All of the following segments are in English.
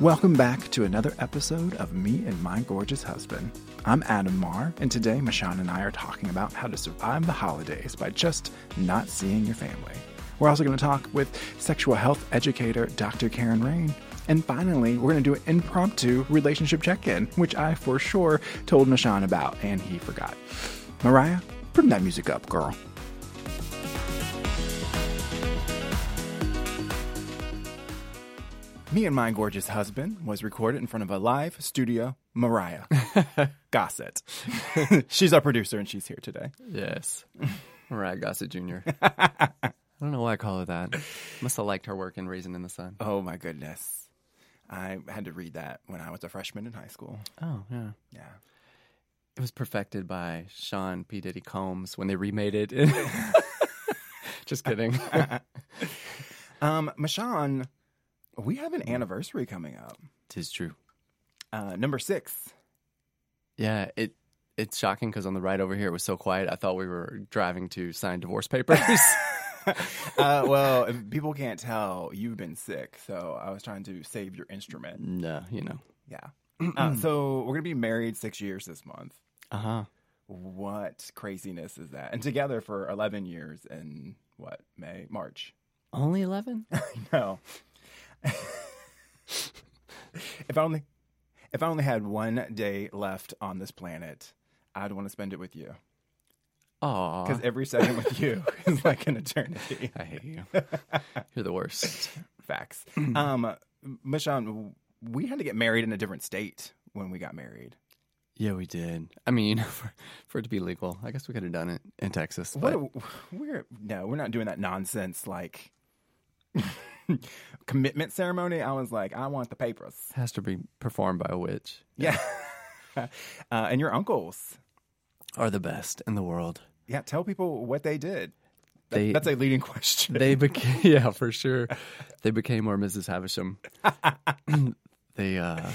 Welcome back to another episode of Me and My Gorgeous Husband. I'm Adam Marr, and today Mashawn and I are talking about how to survive the holidays by just not seeing your family. We're also going to talk with sexual health educator Dr. Karen Rayne. And finally, we're going to do an impromptu relationship check in, which I for sure told Mashawn about, and he forgot. Mariah, bring that music up, girl. Me and My Gorgeous Husband was recorded in front of a live studio Mariah Gossett. she's our producer and she's here today. Yes. Mariah Gossett Jr. I don't know why I call her that. Must have liked her work in Raisin in the Sun. Oh my goodness. I had to read that when I was a freshman in high school. Oh, yeah. Yeah. It was perfected by Sean P. Diddy Combs when they remade it. Just kidding. Um, Mashawn, we have an anniversary coming up. Tis true. Uh, number six. Yeah, it it's shocking because on the ride over here it was so quiet. I thought we were driving to sign divorce papers. Uh, well, people can't tell, you've been sick, so I was trying to save your instrument. no, you know. Yeah. Uh, so we're gonna be married six years this month. Uh huh. What craziness is that? And together for eleven years in what May, March? Only eleven? No. if I only, if I only had one day left on this planet, I'd want to spend it with you. Aw, Because every second with you is like an eternity. I hate you. You're the worst. Facts. um, Mashawn, we had to get married in a different state when we got married. Yeah, we did. I mean, for, for it to be legal, I guess we could have done it in Texas. But What? A, we're no, we're not doing that nonsense like commitment ceremony. I was like, I want the papers. has to be performed by a witch. Yeah. uh, and your uncles. Are the best in the world. Yeah, tell people what they did. That- They- that's a leading question. They became, yeah, for sure. They became our Mrs. Havisham. they uh,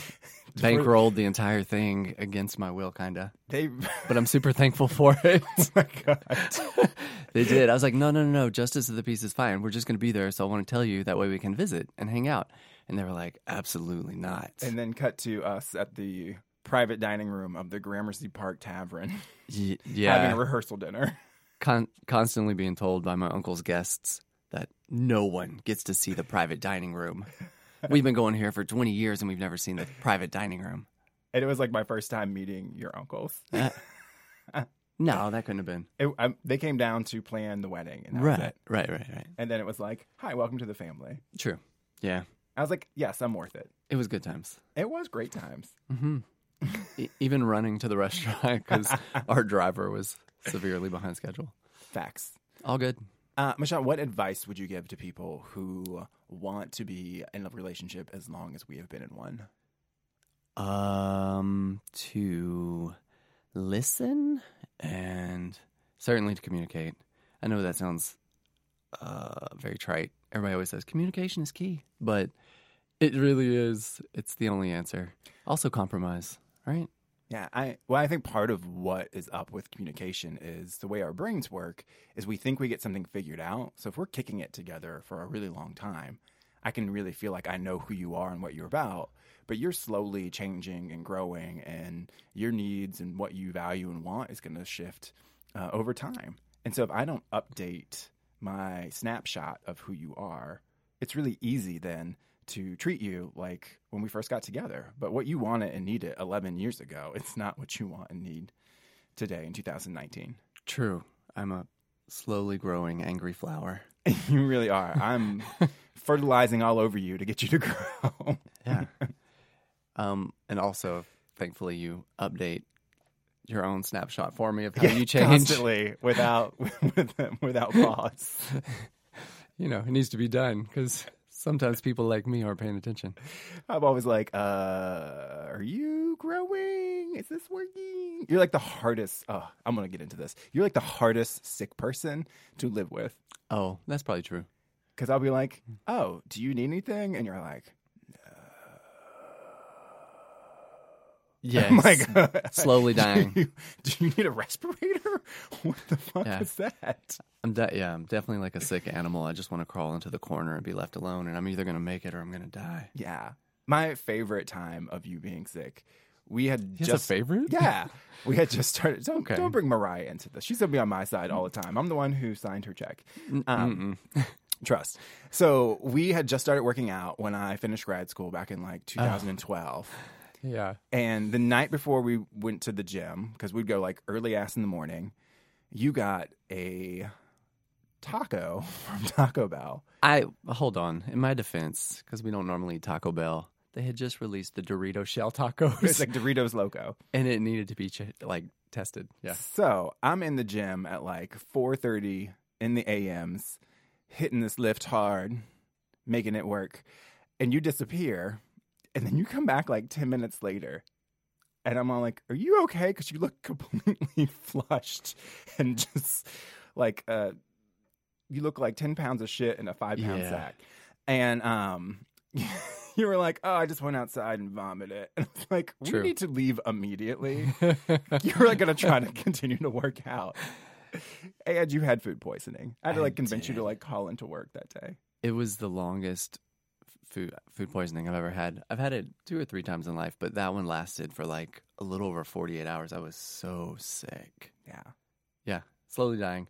bankrolled the entire thing against my will, kind of. they But I'm super thankful for it. oh my god. they did. I was like, no, no, no, no. Justice of the peace is fine. We're just going to be there. So I want to tell you that way we can visit and hang out. And they were like, absolutely not. And then cut to us at the private dining room of the Gramercy Park Tavern Y- having a rehearsal dinner. Con- constantly being told by my uncle's guests that no one gets to see the private dining room. We've been going here for 20 years and we've never seen the private dining room. And it was like my first time meeting your uncles. Uh, no, that couldn't have been. It, I, they came down to plan the wedding, and Right, right, right, right. And then it was like, "Hi, welcome to the family." True. Yeah. I was like, "Yes, I'm worth it." It was good times. It was great times. Mm-hmm. E- even running to the restaurant because our driver was severely behind schedule. Facts. All good. Uh, Michelle, what advice would you give to people who want to be in a relationship as long as we have been in one? Um, to listen and certainly to communicate. I know that sounds uh, very trite. Everybody always says communication is key, but it really is. It's the only answer. Also, compromise, right? Yeah, I well, I think part of what is up with communication is the way our brains work is we think we get something figured out. So if we're kicking it together for a really long time, I can really feel like I know who you are and what you're about. But you're slowly changing and growing, and your needs and what you value and want is going to shift uh, over time. And so if I don't update my snapshot of who you are, it's really easy then to treat you like when we first got together. But what you wanted and needed 11 years ago, it's not what you want and need today in 2019. True. I'm a slowly growing angry flower. you really are. I'm fertilizing all over you to get you to grow. Yeah. um, and also, thankfully, you update your own snapshot for me of how you change. constantly without with, without pause. You know, it needs to be done because sometimes people like me aren't paying attention. I'm always like, uh, are you growing? Is this working? You're like the hardest. Oh, I'm gonna get into this. You're like the hardest sick person to live with. Oh, that's probably true. Because I'll be like, oh, do you need anything? And you're like, Yeah. oh my god, slowly dying. Do you, do you need a respirator? What the fuck Yeah. is that? I'm de- yeah, I'm definitely like a sick animal. I just want to crawl into the corner and be left alone, and I'm either gonna make it or I'm gonna die. Yeah, My favorite time of you being sick, we had just a favorite? Yeah, we had just started. Don't, Okay. don't bring Mariah into this. She's gonna be on my side all the time. I'm the one who signed her check. Um, trust. So we had just started working out when I finished grad school back in like 2012. Yeah. And the night before we went to the gym, because we'd go like early ass in the morning, you got a taco from Taco Bell. I hold on. In my defense, because we don't normally eat Taco Bell, they had just released the Dorito shell tacos, It's like Doritos Loco. and it needed to be ch- like tested. Yeah. So I'm in the gym at like 4:30 in the AMs, hitting this lift hard, making it work, and you disappear, and then you come back like 10 minutes later, and I'm all like, "Are you okay?" Because you look completely flushed and just like uh, you look like 10 pounds of shit in a five pound Yeah. sack, and um. You were like, oh, I just went outside and vomited. And I was like, we True. need to leave immediately you're like gonna try to continue to work out. And you had food poisoning. I had to I like convince you to like call into work that day. It was the longest food food poisoning I've ever had. I've had it two or three times in life, but that one lasted for like a little over 48 hours. I was so sick. Yeah. Yeah, slowly dying.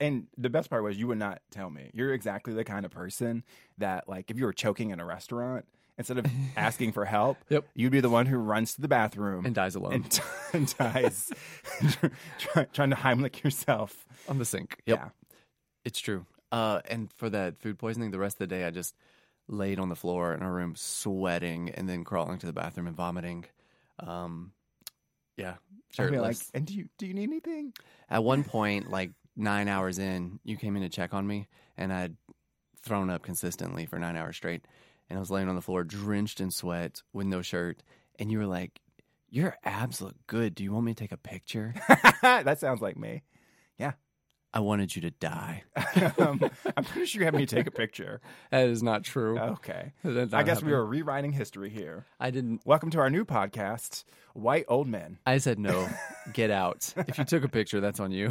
And the best part was you would not tell me. You're exactly the kind of person that like if you were choking in a restaurant, instead of asking for help, Yep. you'd be the one who runs to the bathroom And dies alone and, and dies try, trying to Heimlich yourself. on the sink. Yep. Yeah. It's true. Uh, and for that food poisoning, the rest of the day I just laid on the floor in our room, sweating, and then crawling to the bathroom and vomiting. Um, yeah, be like, shirtless. and do you do you need anything? At one point, like nine hours in, you came in to check on me, and I'd thrown up consistently for nine hours straight, and I was laying on the floor, drenched in sweat, with no shirt, and you were like, "Your abs look good. Do you want me to take a picture?" that sounds like me. I wanted you to die. um, I'm pretty sure you had me take a picture. That is not true. Okay. Did I not guess we were rewriting history here. I didn't. Welcome to our new podcast, White Old Men. I said no. Get out. If you took a picture, that's on you.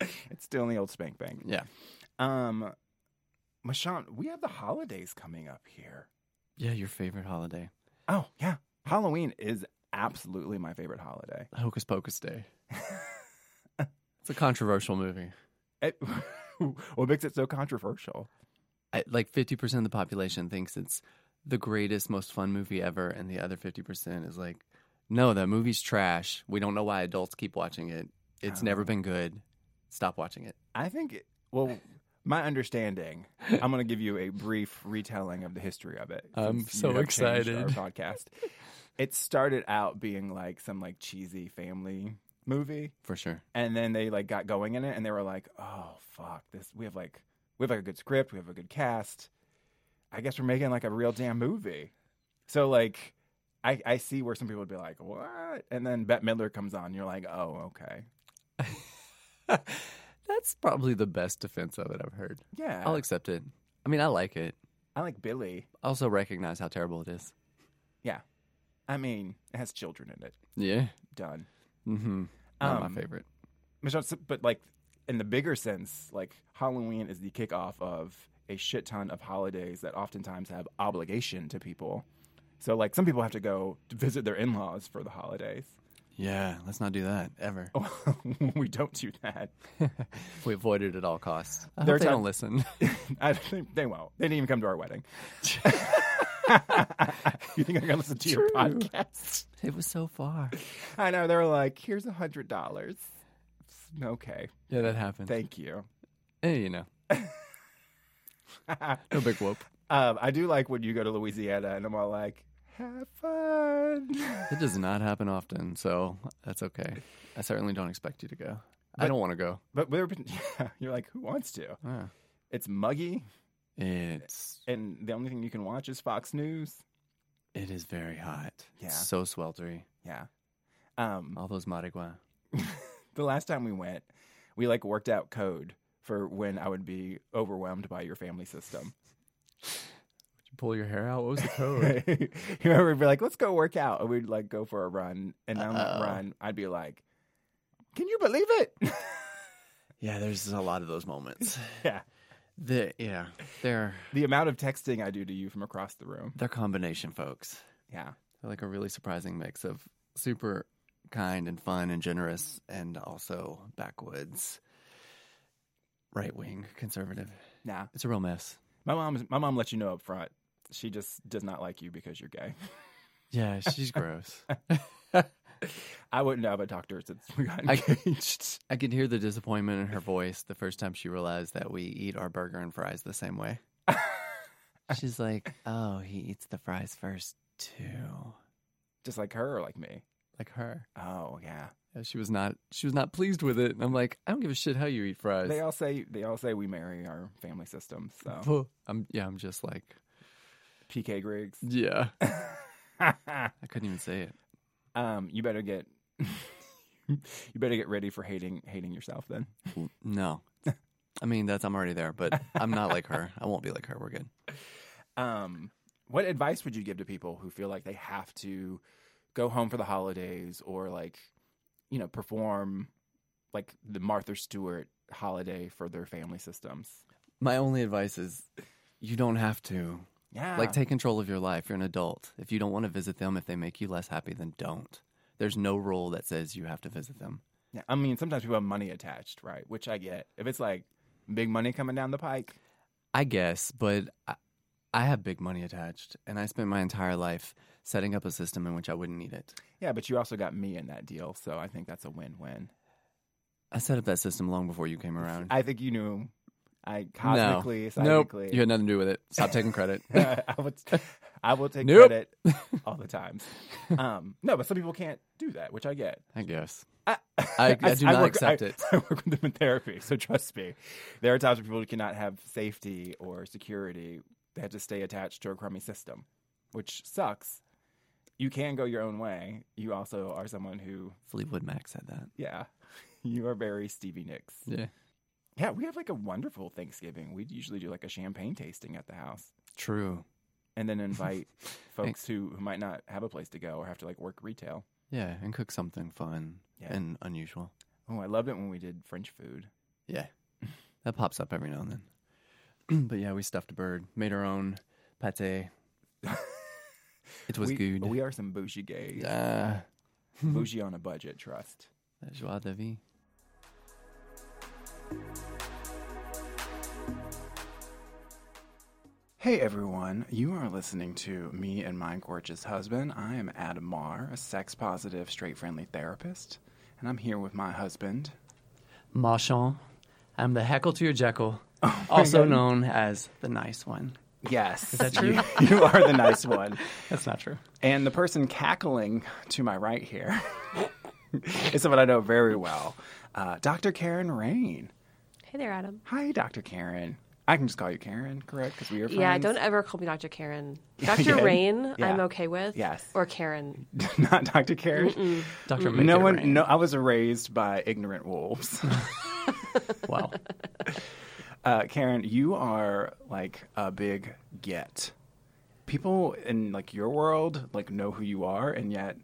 It's still in the old spank bank. Yeah. Um, Mashawn, we have the holidays coming up here. Yeah, your favorite holiday. Oh, yeah. Halloween is absolutely my favorite holiday. Hocus Pocus Day. It's a controversial movie. It, what makes it so controversial? I, like 50% of the population thinks it's the greatest, most fun movie ever, and the other 50% is like, no, that movie's trash. We don't know why adults keep watching it. It's never oh. been good. Stop watching it. I think, it, well, my understanding, I'm going to give you a brief retelling of the history of it. I'm so you have changed excited. Our podcast. It started out being like some like cheesy family movie, For sure. and then they like got going in it, and they were like, "Oh fuck, this we have like we have like a good script, we have a good cast. I guess we're making like a real damn movie." So like, I I see where some people would be like, "What?" And then Bette Midler comes on, and you're like, "Oh, okay, That's probably the best defense of it I've heard. yeah." I'll accept it. I mean, I like it. I like Billy. Also recognize how terrible it is. Yeah. I mean, it has children in it. Yeah. Done. Mm-hmm. Not Um, my favorite. Michelle, but like in the bigger sense, like Halloween is the kickoff of a shit ton of holidays that oftentimes have obligation to people. So like some people have to go to visit their in-laws for the holidays. Yeah, let's not do that ever. we don't do that. we avoid it at all costs. I hope they are don't listen. I think they won't. They didn't even come to our wedding. you think I'm gonna listen to your podcast? it was so far. I know. They were like, "Here's a hundred dollars." Okay, Yeah, that happened. thank you. Hey, you know, no big whoop. Um, I do like when you go to Louisiana and I'm all like, have fun. It does not happen often, so that's okay. I certainly don't expect you to go. I don't want to go. but we're, yeah, you're like, who wants to? Yeah. It's muggy, It's and the only thing you can watch is Fox News. it is very hot. Yeah. It's so sweltery. Yeah. Um, All those marigua. the last time we went, we like worked out code for when I would be overwhelmed by your family system. Did you pull your hair out? What was the code? you remember, we'd be like, let's go work out. And we'd like go for a run. And on that Uh-oh. run, I'd be like, can you believe it? yeah, there's a lot of those moments. yeah. The, yeah, they're The amount of texting I do to you from across the room. they're combination folks. Yeah. They're like a really surprising mix of super kind and fun and generous, and also backwoods, right wing conservative. Nah. It's a real mess. My mom my mom lets you know up front. She just does not like you because you're gay. Yeah, she's gross. I wouldn't talked to her since we got I- engaged. I could hear the disappointment in her voice the first time she realized that we eat our burger and fries the same way. She's like, "Oh, he eats the fries first too." just like her or like me. Like her. Oh yeah. Yeah, she was not. She was not pleased with it. And I'm like, I don't give a shit how you eat fries. They all say they all say we marry our family systems. So I'm yeah. I'm just like, PK Griggs. yeah. I couldn't even say it. Um, you better get you better get ready for hating hating yourself then. No. I mean, that's I'm already there, but I'm not like her. I won't be like her. We're good. Um, what advice would you give to people who feel like they have to go home for the holidays or like, you know, perform like the Martha Stewart holiday for their family systems? My only advice is, you don't have to. Yeah. Like, take control of your life. You're an adult. If you don't want to visit them, if they make you less happy, then don't. There's no rule that says you have to visit them. yeah. I mean, sometimes people have money attached, right? Which I get. If it's like big money coming down the pike, I guess, but I, I have big money attached, and I spent my entire life setting up a system in which I wouldn't need it. yeah, but you also got me in that deal, so I think that's a win-win. I set up that system long before you came around. I think you knew. I no, cosmically, nope, you had nothing to do with it. Stop taking credit. I would, I will take Nope. credit all the times. Um, no, but some people can't do that, which I get. I guess. I, I do not work, accept I- it. I work with them in therapy, so trust me. There are times where people cannot have safety or security. They have to stay attached to a crummy system, which sucks. You can go your own way. You also are someone who, Fleetwood Mac said that. yeah, you are very Stevie Nicks. Yeah. Yeah, we have like a wonderful Thanksgiving. We usually do like a champagne tasting at the house True. and then invite folks who, who might not have a place to go or have to like work retail. Yeah, and cook something fun Yeah. and unusual. Oh, I loved it when we did French food. Yeah. That pops up every now and then. but yeah, we stuffed a bird, made our own pate. It was we, good. We are some bougie gays. uh, bougie on a budget, trust. joie de vie. Hey everyone, you are listening to Me and My Gorgeous Husband. I am Adam Marr, a sex positive, straight friendly therapist, and I'm here with my husband. Marchand. I'm the heckle to your Jekyll, Oh also known as the nice one. Yes. Is that true? You, you are the nice one. That's not true. And the person cackling to my right here is someone I know very well, uh, Dr. Karen Rayne. Hey there, Adam. Hi, Dr. Karen. I can just call you Karen, correct? Because we are friends. Yeah, don't ever call me Dr. Karen. Dr. Again? Rayne, Yeah. I'm okay with. Yes. Or Karen. Not Dr. Karen. Dr. No one. No, I was raised by ignorant wolves. Wow. Uh, Karen, you are like a big get. People in like your world like know who you are, and yet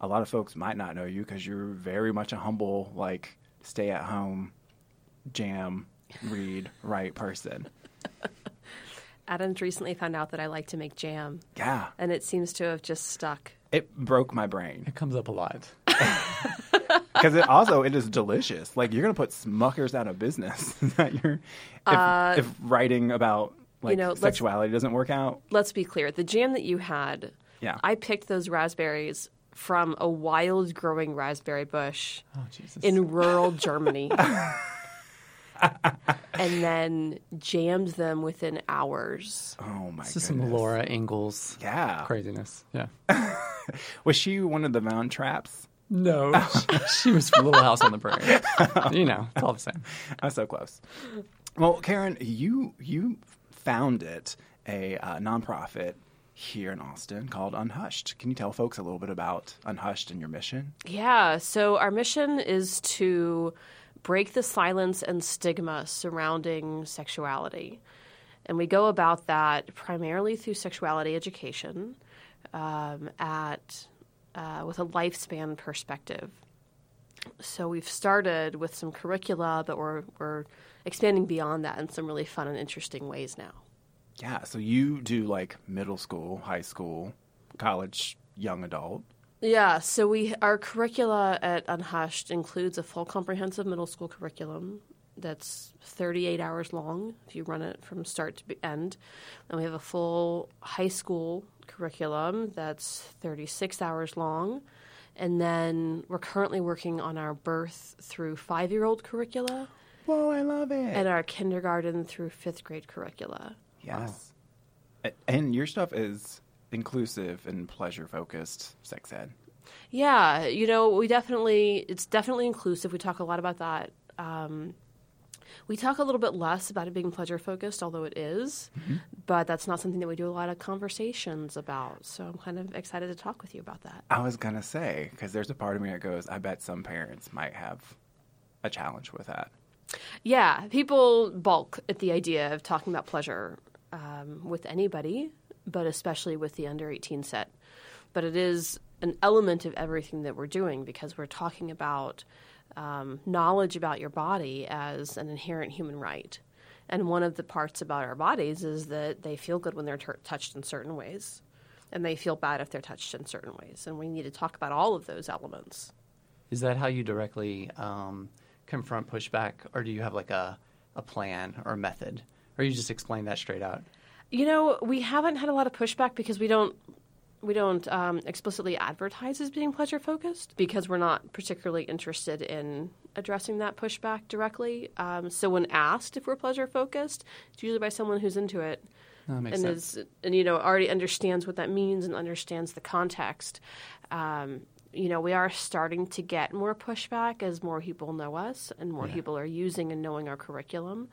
a lot of folks might not know you because you're very much a humble, like stay at home, jam, read, write person. Adam's recently found out that I like to make jam, Yeah, and it seems to have just stuck. it broke my brain It comes up a lot. because it also it is delicious. Like you're gonna put Smuckers out of business. that you're if, uh, if writing about like you know, sexuality doesn't work out. Let's be clear the jam that you had, Yeah. I picked those raspberries from a wild growing raspberry bush Oh, Jesus. in rural Germany. and then jammed them within hours. Oh my this is goodness. some Laura Ingalls Yeah. craziness. Yeah. Was she one of the mound Traps? No, she was from Little House on the Prairie. you know, it's all the same. I was so close. Well, Karen, you you founded a uh, nonprofit here in Austin called Unhushed. Can you tell folks a little bit about Unhushed and your mission? Yeah, so our mission is to break the silence and stigma surrounding sexuality. And we go about that primarily through sexuality education um, at, uh, with a lifespan perspective. So we've started with some curricula, but we're, we're expanding beyond that in some really fun and interesting ways now. Yeah. So you do like middle school, high school, college, young adult. Yeah, so we our curricula at Unhushed includes a full comprehensive middle school curriculum that's 38 hours long if you run it from start to end. And we have a full high school curriculum that's 36 hours long. And then we're currently working on our birth through five year old curricula Whoa, I love it. and our kindergarten through fifth grade curricula. yes. Oh. A- And your stuff is inclusive and pleasure focused sex ed. Yeah, you know, we definitely, it's definitely inclusive. We talk a lot about that. Um, we talk a little bit less about it being pleasure focused, although it is, but that's not something that we do a lot of conversations about. So I'm kind of excited to talk with you about that. I was gonna say because there's a part of me that goes, I bet some parents might have a challenge with that. Yeah, people balk at the idea of talking about pleasure um, with anybody, but especially with the under 18 set. But it is an element of everything that we're doing because we're talking about um, knowledge about your body as an inherent human right. And one of the parts about our bodies is that they feel good when they're t- touched in certain ways, and they feel bad if they're touched in certain ways. And we need to talk about all of those elements. Is that how you directly um, confront pushback, or do you have like a, a plan or a method, or you just explain that straight out? You know, we haven't had a lot of pushback because we don't we don't um, explicitly advertise as being pleasure focused because we're not particularly interested in addressing that pushback directly. Um, so when asked if we're pleasure focused, it's usually by someone who's into it and sense. is and you know already understands what that means and understands the context. Um, you know, we are starting to get more pushback as more people know us and more people are using and knowing our curriculum.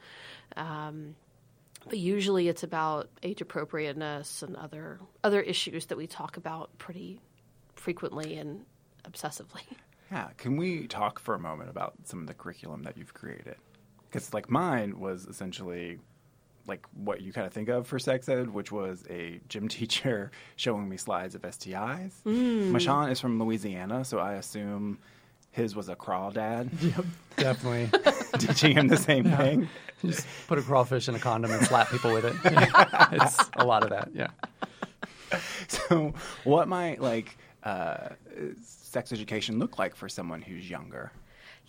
Um, but usually, it's about age appropriateness and other other issues that we talk about pretty frequently and obsessively. Yeah, can we talk for a moment about some of the curriculum that you've created? Because like mine was essentially like what you kind of think of for sex ed, which was a gym teacher showing me slides of STIs. Mm. Mashawn is from Louisiana, so I assume his was a crawdad Yep, Definitely. teaching him the same thing. just put a crawfish in a condom and slap people with it. it's a lot of that. Yeah. So, what might like uh, sex education look like for someone who's younger?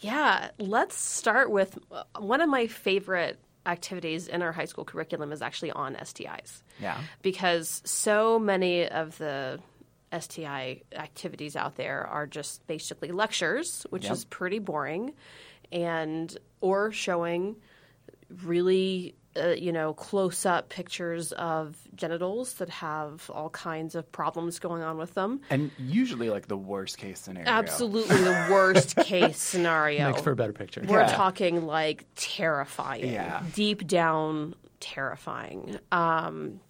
Yeah, let's start with uh, one of my favorite activities in our high school curriculum is actually on STIs. Yeah. because so many of the STI activities out there are just basically lectures, which Yep. is pretty boring, and or showing really uh, you know close up pictures of genitals that have all kinds of problems going on with them. And usually, like the worst case scenario. Absolutely the worst case scenario. Makes for a better picture. We're Yeah. talking like terrifying, Yeah. deep down terrifying. Um,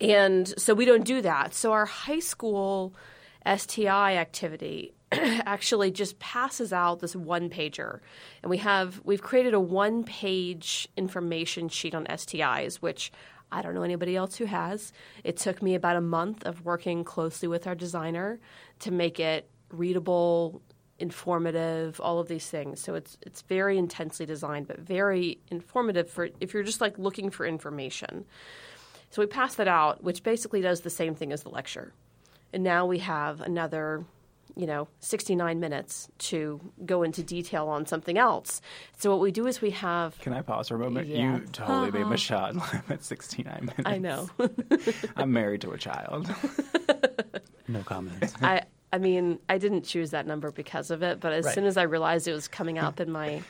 and so we don't do that. So our high school STI activity actually just passes out this one pager, and we have we've created a one page information sheet on STIs, which I don't know anybody else who has. It took me about a month of working closely with our designer to make it readable, informative, all of these things. So it's it's very intensely designed, but very informative for if you're just like looking for information. So we pass that out, which basically does the same thing as the lecture. And now we have another, you know, 69 minutes to go into detail on something else. So what we do is we have Can I pause for a moment? Yeah. You totally made Mashawn uh-huh. laugh at 69 minutes. I know. I'm married to a child. No comments. I I mean, I didn't choose that number because of it, but as Right. soon as I realized it was coming up in my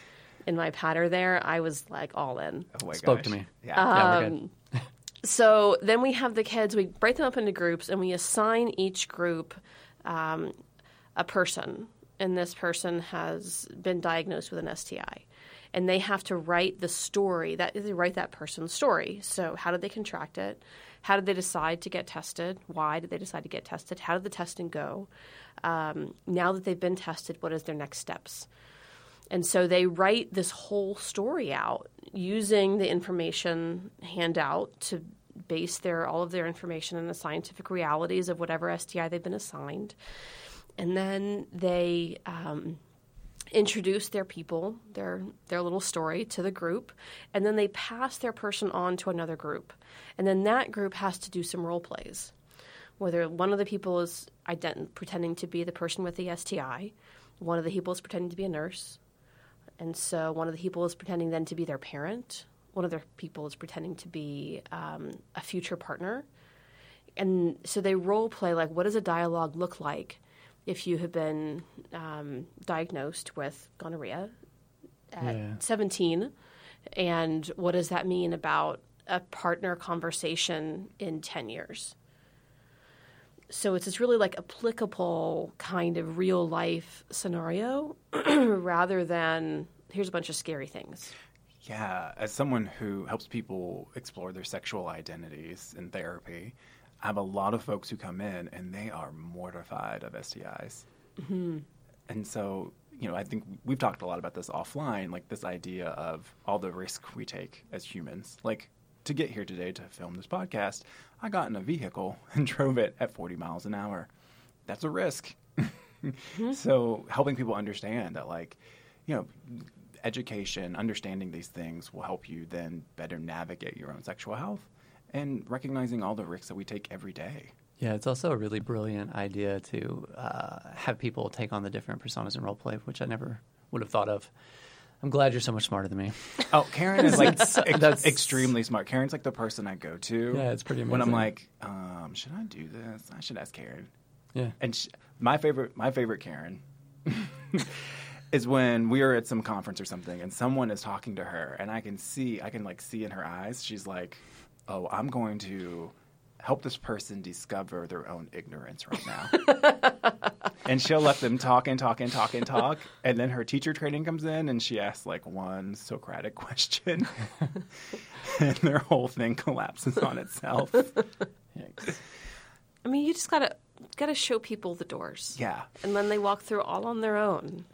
in my patter there, I was like all in. Oh my Spoke gosh. to me. Yeah. yeah, we're um, good. So then we have the kids, we break them up into groups and we assign each group um, a person. And this person has been diagnosed with an STI. And they have to write the story, that they write that person's story. So how did they contract it? How did they decide to get tested? Why did they decide to get tested? How did the testing go? Um, now that they've been tested, what is their next steps? And so they write this whole story out using the information handout to base their all of their information on the scientific realities of whatever STI they've been assigned. And then they um, introduce their people, their their little story to the group, and then they pass their person on to another group, and then that group has to do some role plays, whether one of the people is ident- pretending to be the person with the STI, one of the people is pretending to be a nurse, and so one of the people is pretending then to be their parent, one of their people is pretending to be um, a future partner, and so they role play like what does a dialogue look like if you have been um, diagnosed with gonorrhea at Yeah. 17 and what does that mean about a partner conversation in 10 years so it's this really like applicable kind of real life scenario rather than here's a bunch of scary things Yeah, as someone who helps people explore their sexual identities in therapy, I have a lot of folks who come in and they are mortified of STIs. Mm-hmm. And so, you know, I think we've talked a lot about this offline, like this idea of all the risk we take as humans. Like to get here today to film this podcast, I got in a vehicle and drove it at 40 miles an hour. That's a risk. So, helping people understand that, like, you know, education, understanding these things will help you then better navigate your own sexual health and recognizing all the risks that we take every day. Yeah, it's also a really brilliant idea to uh, have people take on the different personas in roleplay, which I never would have thought of. I'm glad you're so much smarter than me. Oh, Karen is like That's- extremely smart. Karen's like the person I go to. Yeah, it's pretty When I'm like, um, should I do this? I should ask Karen. Yeah. And sh my favorite, my favorite Karen, is when we are at some conference or something, and someone is talking to her, and I can see, I can like see in her eyes, she's like, "Oh, I'm going to help this person discover their own ignorance right now." and she'll let them talk and talk and talk and talk, and then her teacher training comes in, and she asks like one Socratic question, and their whole thing collapses on itself. Yikes. i mean you just gotta gotta show people the doors Yeah. and then they walk through all on their own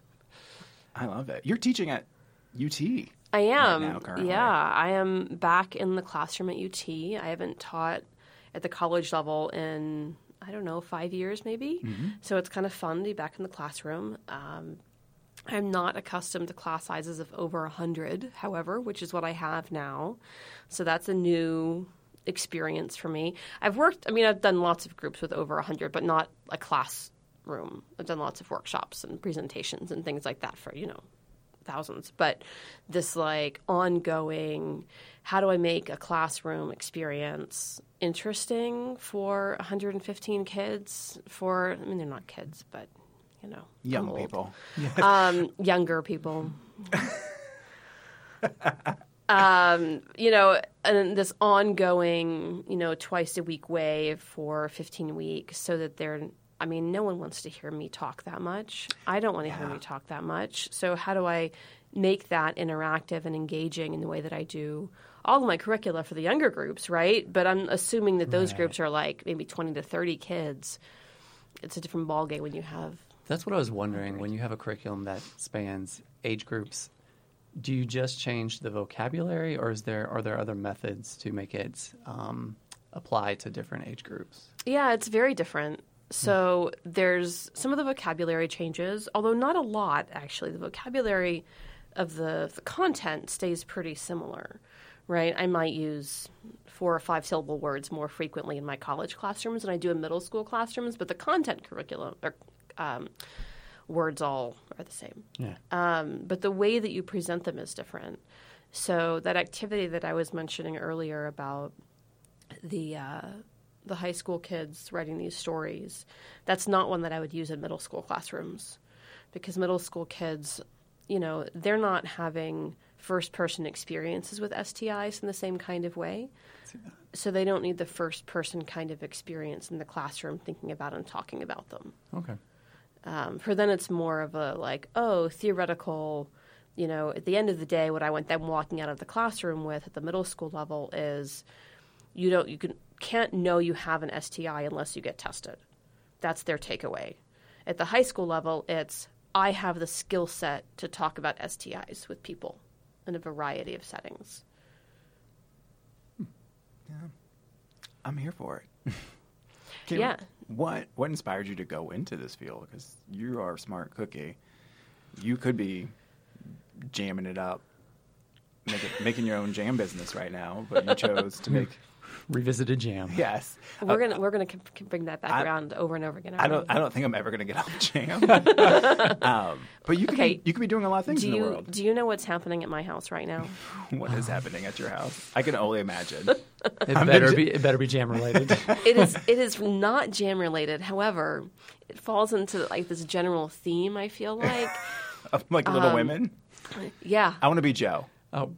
I love it. You're teaching at UT. I am. now, currently. yeah, I am back in the classroom at UT. I haven't taught at the college level in I don't know five years maybe. Mm-hmm. So it's kind of fun to be back in the classroom. Um, I'm not accustomed to class sizes of over hundred, however, which is what I have now. So that's a new experience for me. I've worked. I mean, I've done lots of groups with over hundred, but not a classroom. I've done lots of workshops and presentations and things like that for you know thousands, but this like ongoing how do I make a classroom experience interesting for 115 kids? For I mean, they're not kids, but you know, Young people. um, younger people. um, you know, and this ongoing, you know, twice a week way for 15 weeks so that they're, I mean, no one wants to hear me talk that much. I don't want to hear me talk that much. So, how do I make that interactive and engaging in the way that I do all of my curricula for the younger groups, right? But I'm assuming that those groups are like maybe 20 to 30 kids. It's a different ballgame when you have That's what I was wondering. When you have a curriculum that spans age groups, do you just change the vocabulary, or is there are there other methods to make it um, apply to different age groups? Yeah, it's very different. So there's some of the vocabulary changes, although not a lot actually. The vocabulary of the, the content stays pretty similar, right? I might use four or five syllable words more frequently in my college classrooms than I do in middle school classrooms, but the content curriculum or um, words all are the same. Yeah. Um, but the way that you present them is different. So that activity that I was mentioning earlier about the uh, the high school kids writing these stories, that's not one that I would use in middle school classrooms, because middle school kids, you know, they're not having first person experiences with STIs in the same kind of way. So they don't need the first person kind of experience in the classroom thinking about and talking about them. Okay. Um, for them, it's more of a like, oh, theoretical. You know, at the end of the day, what I want them walking out of the classroom with at the middle school level is, you don't, you can can't know you have an STI unless you get tested. That's their takeaway. At the high school level, it's I have the skill set to talk about STIs with people in a variety of settings. Hmm. Yeah. I'm here for it. Kim, Yeah. What what inspired you to go into this field? Because you are a smart cookie. you could be jamming it up, it, making your own jam business right now, but you chose to make Revisited jam. yes. We're gonna we're gonna c- c- bring that back I- around over and over again. I don't. I don't think I'm ever going to get off jam. um, but you could. Okay. Be, you could be doing a lot of things do in the you world. do you know what's happening at my house right now? What is happening at your house? I can only imagine. It I'm better been- be it better be jam related. it is it is not jam related. However, it falls into like this general theme. I feel like, like Little Um, Women. yeah, I want to be Jo. oh,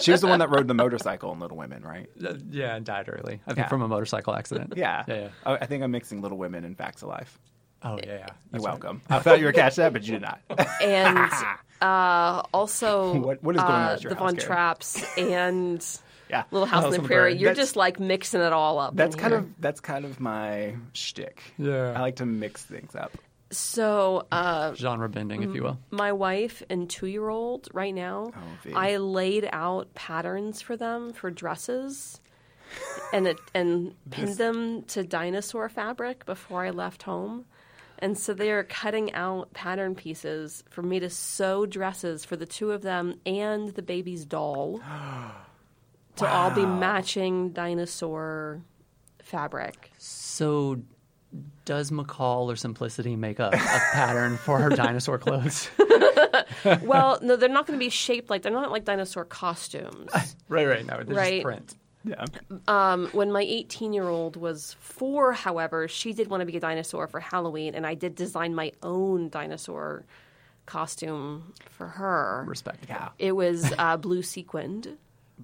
She was the one that rode the motorcycle in Little Women, right? uh, yeah, and died early. I think Yeah. from a motorcycle accident. Yeah. yeah, yeah. Oh, I think I'm mixing Little Women and Facts of Life. Oh, yeah, yeah. You're That's right. welcome. I thought you were catch that, but you did not. and uh, also What- what is going on uh, at your the house, Von Karen? Traps and yeah. Little House House on on the the Prairie. Prairie. You're That's- just like mixing it all up. That's kind here. of that's kind of my shtick. Yeah. I like to mix things up. So. Uh, Genre bending, if you will. my wife and two year old right now, Oh, V. I laid out patterns for them for dresses. and it, and pinned them to dinosaur fabric before I left home. And so they are cutting out pattern pieces for me to sew dresses for the two of them and the baby's doll to all be matching dinosaur fabric. So, does McCall or Simplicity make a, a pattern for her dinosaur clothes? well, no, they're not going to be shaped like they're not like dinosaur costumes. right, right. No, they're Right. just print. Yeah. Um, when my 18 year old was four, however, she did want to be a dinosaur for Halloween, and I did design my own dinosaur costume for her. Respect. Yeah. It was uh, blue sequined.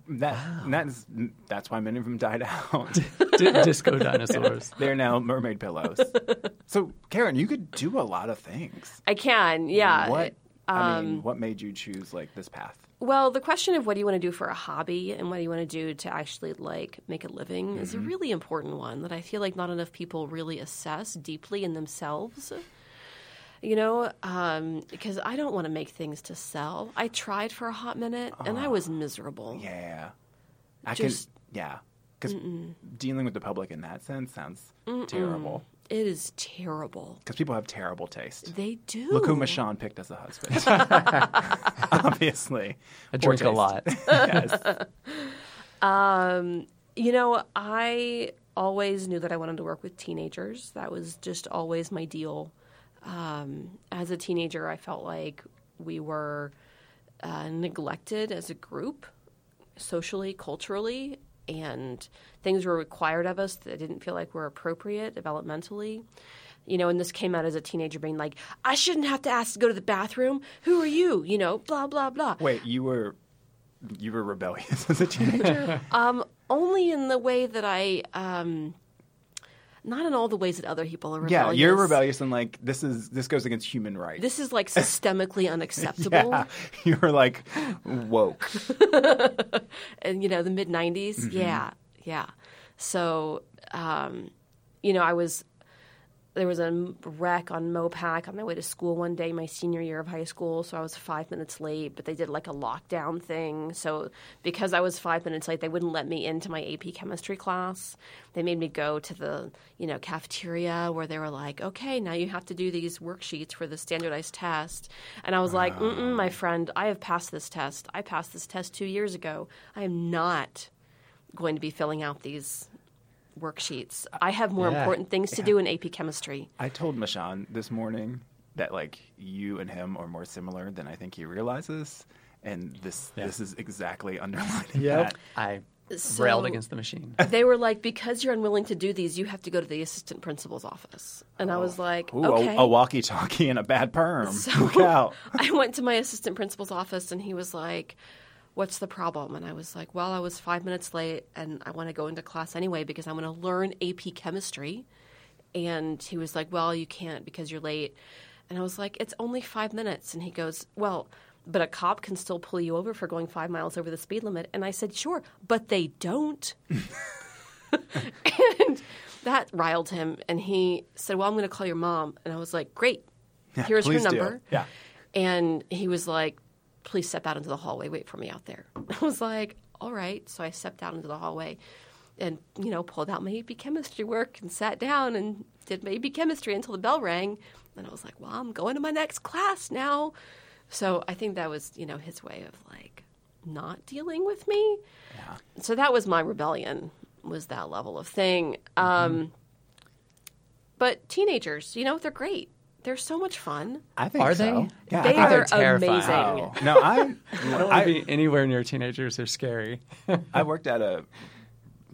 That that's that's why many of them died out. D- disco dinosaurs. They're now mermaid pillows. so, Karen, you could do a lot of things. I can, yeah. What I Um, mean, what made you choose like this path? Well, the question of what do you want to do for a hobby and what do you want to do to actually like make a living is a Mm-hmm. really important one that I feel like not enough people really assess deeply in themselves. You know, um, because I don't want to make things to sell. I tried for a hot minute and I was miserable. Yeah, I Just- can. Yeah, because dealing with the public in that sense sounds terrible. It is terrible. Because people have terrible taste. They do. Look who Mashawn picked as a husband. Obviously, I Poor drink a lot. yes. Um, You know, I always knew that I wanted to work with teenagers. That was just always my deal. Um, as a teenager, I felt like we were uh, neglected as a group, socially, culturally, and things were required of us that didn't feel like were appropriate developmentally. You know, and this came out as a teenager being like, I shouldn't have to ask to go to the bathroom. Who are you? You know, blah, blah, blah. Wait, you were you were rebellious as a teenager. um, only in the way that I, um, not in all the ways that other people are yeah, you're rebellious and like this is this goes against human rights. This is like systemically unacceptable. yeah, you're like woke. And you know, the mid '90s. Yeah, yeah. So, um, you know, I was there was a wreck on Mopac on my way to school one day, my senior year of high school. So I was five minutes late, but they did like a lockdown thing. So because I was five minutes late, they wouldn't let me into my AP chemistry class. They made me go to the you know cafeteria where they were like, okay, now you have to do these worksheets for the standardized test. And I was like, Mm-mm, my friend, I have passed this test. I passed this test two years ago. I am not going to be filling out these worksheets. I have more Yeah. important things to do in AP chemistry. I told Mashawn this morning that like you and him are more similar than I think he realizes, and this Yeah. this is exactly underlining Yep. that. I So- railed against the machine. They were like, because you're unwilling to do these, you have to go to the assistant principal's office. And I was oh. like, Ooh, okay. a, a walkie-talkie and a bad perm. So- Look out! I went to my assistant principal's office and he was like, What's the problem? And I was like, Well, I was five minutes late and I want to go into class anyway because I want to learn AP chemistry. And he was like, Well, you can't because you're late. And I was like, It's only five minutes. And he goes, Well, but a cop can still pull you over for going five miles over the speed limit. And I said, Sure, but they don't. and that riled him. And he said, Well, I'm going to call your mom. And I was like, Great. Here's her please do. number. Yeah. And he was like, please step out into the hallway. Wait for me out there. I was like, all right. So I stepped out into the hallway and, you know, pulled out my AP chemistry work and sat down and did my AP chemistry until the bell rang. And I was like, well, I'm going to my next class now. So I think that was, you know, his way of like not dealing with me. Yeah. So that was my rebellion, was that level of thing. Um, but teenagers, you know, they're great. They're so much fun. I think Are so. they? Yeah, They I think are terrifying. amazing. Oh. No, I, I don't want I, to be anywhere near teenagers. They're scary. I worked at a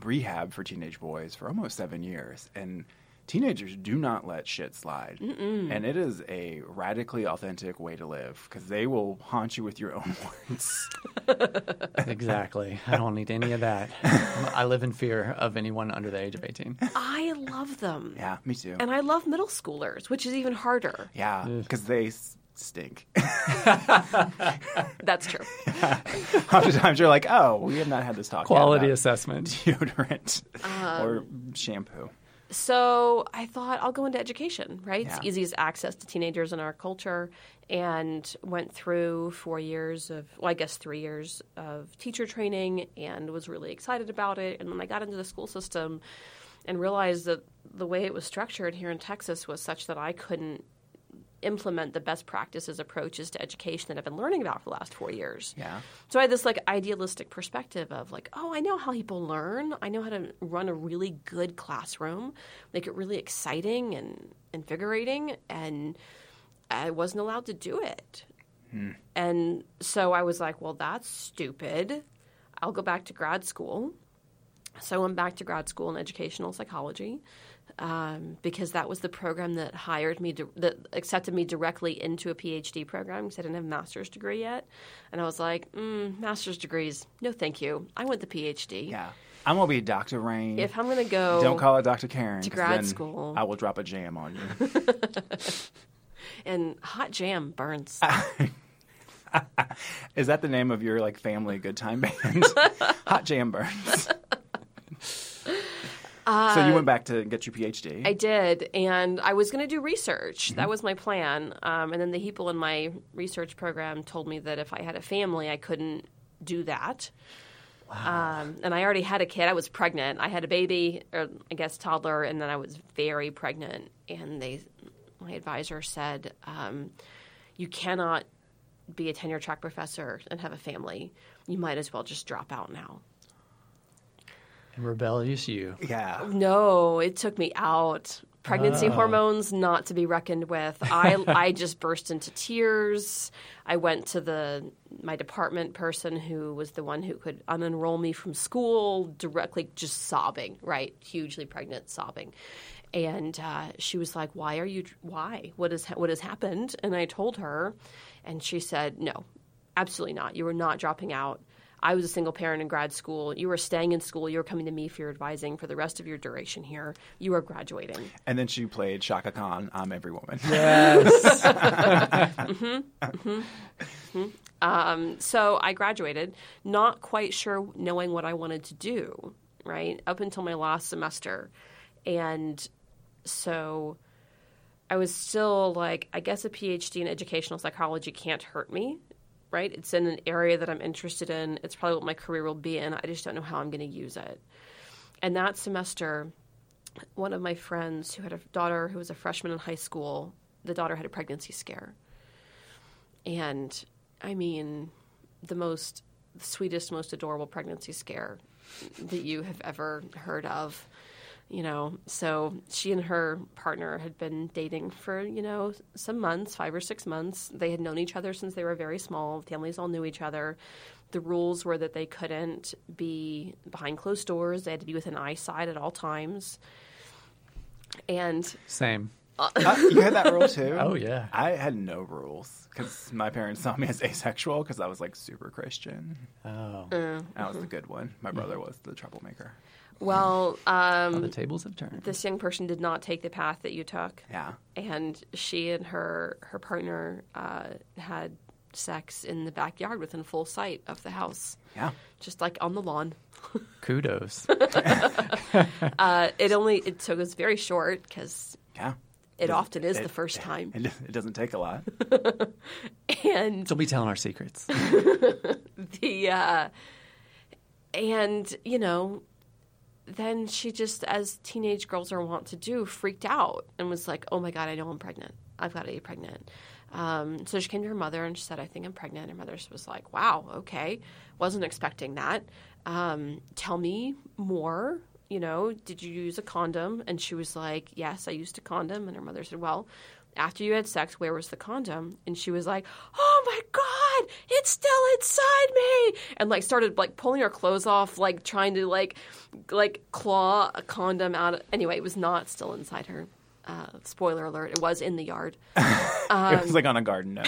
rehab for teenage boys for almost seven years, and teenagers do not let shit slide. And it is a radically authentic way to live because they will haunt you with your own words. exactly. I don't need any of that. I live in fear of anyone under the age of 18. I love them. yeah, me too. And I love middle schoolers, which is even harder. yeah, because they s- stink. That's true. Oftentimes you're like, oh, we have not had this talk. yet Quality about assessment. deodorant um, or shampoo. So I thought I'll go into education, right? Yeah. It's easiest access to teenagers in our culture, and went through four years of, well, I guess three years of teacher training, and was really excited about it. And then I got into the school system, and realized that the way it was structured here in Texas was such that I couldn't implement the best practices approaches to education that I've been learning about for the last four years. Yeah. So I had this like idealistic perspective of like, oh, I know how people learn. I know how to run a really good classroom, make it really exciting and invigorating, and I wasn't allowed to do it. Hmm. And so I was like, well, that's stupid. I'll go back to grad school. So I went back to grad school in educational psychology um, because that was the program that hired me, to, that accepted me directly into a PhD program because I didn't have a master's degree yet. And I was like, mm, master's degrees, no thank you. I want the PhD. Yeah. I'm going to be Dr. Rayne. If I'm going to go, Don't call it Dr. Karen. to grad school. I will drop a jam on you. and hot jam burns. Is that the name of your like family good time band? Hot Jam Burns. So you went back to get your PhD. I did, and I was going to do research. Mm-hmm. That was my plan. Um, and then the people in my research program told me that if I had a family, I couldn't do that. Um, and I already had a kid. I was pregnant. I had a baby, or I guess toddler, and then I was very pregnant. And they, my advisor said, um, "You cannot be a tenure track professor and have a family. You might as well just drop out now." Rebellious you. yeah. No, it took me out. Pregnancy hormones not to be reckoned with. I I just burst into tears. I went to the my department person who was the one who could unenroll me from school directly just sobbing, right? Hugely pregnant sobbing. And uh, she was like, "Why are you why? What has what has happened?" And I told her and she said, "No. Absolutely not. You were not dropping out." I was a single parent in grad school. You were staying in school. You were coming to me for your advising for the rest of your duration here. You are graduating. And then she played Chaka Khan, I'm Every Woman. Yes. Mm-hmm. Mm-hmm. Mm-hmm. Um, so I graduated, not quite sure knowing what I wanted to do, right? Up until my last semester. And so I was still like, I guess a PhD in educational psychology can't hurt me, right? It's in an area that I'm interested in. It's probably what my career will be in. I just don't know how I'm going to use it. And that semester, one of my friends who had a daughter who was a freshman in high school, the daughter had a pregnancy scare. And I mean, the most the sweetest, most adorable pregnancy scare that you have ever heard of. You know, so she and her partner had been dating for, you know, some months, five or six months. They had known each other since they were very small. Families all knew each other. The rules were that they couldn't be behind closed doors, they had to be within eyesight at all times. And Same. Uh, uh you had that rule too? Oh, yeah. I had no rules because my parents saw me as asexual because I was like super Christian. Oh. Uh, I was the mm-hmm. good one. My brother was the troublemaker. Well, um, the tables have turned. this young person did not take the path that you took. Yeah. and she and her her partner uh, had sex in the backyard within full sight of the house, Yeah. just like on the lawn. Kudos. Uh, it only it took us very short because Yeah. it often is It- the first time, It, it doesn't take a lot. and She'll be telling our secrets. the uh, and you know then she just as teenage girls are wont to do freaked out and was like oh my god i know i'm pregnant I've got to be pregnant. Um, so she came to her mother and she said, I think I'm pregnant. Her mother was like, wow, okay. Wasn't expecting that. Um, tell me more. You know, did you use a condom? And she was like, yes, I used a condom. And her mother said, well, after you had sex, where was the condom? And she was like, oh my God, it's still inside me. And like started like pulling her clothes off, like trying to like, like claw a condom out. Anyway, it was not still inside her. Uh, spoiler alert, it was in the yard. it was like on a garden gnome.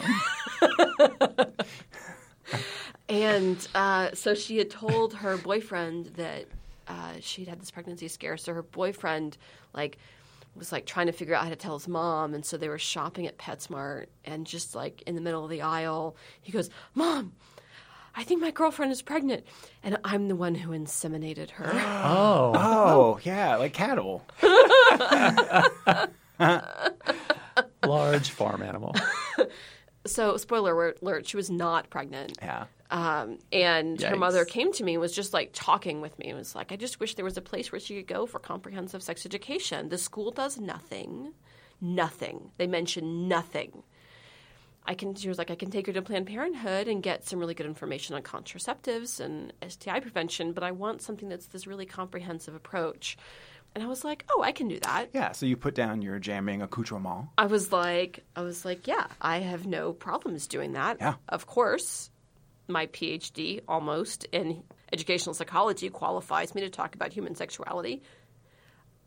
And uh, so she had told her boyfriend that uh, she'd had this pregnancy scare. So her boyfriend, like, was like trying to figure out how to tell his mom. And so they were shopping at PetSmart, and just like in the middle of the aisle, he goes, "Mom, I think my girlfriend is pregnant," and I'm the one who inseminated her. Oh, Oh, yeah, like cattle. large farm animal. so, spoiler alert: she was not pregnant. Yeah. Um, and her mother came to me and was just like talking with me. It was like, I just wish there was a place where she could go for comprehensive sex education. The school does nothing, nothing. They mention nothing. I can. She was like, I can take her to Planned Parenthood and get some really good information on contraceptives and STI prevention, but I want something that's this really comprehensive approach. And I was like, oh, I can do that. Yeah, so you put down your jamming accoutrement. I was like, I was like, yeah, I have no problems doing that. Yeah. Of course, my PhD almost in educational psychology qualifies me to talk about human sexuality.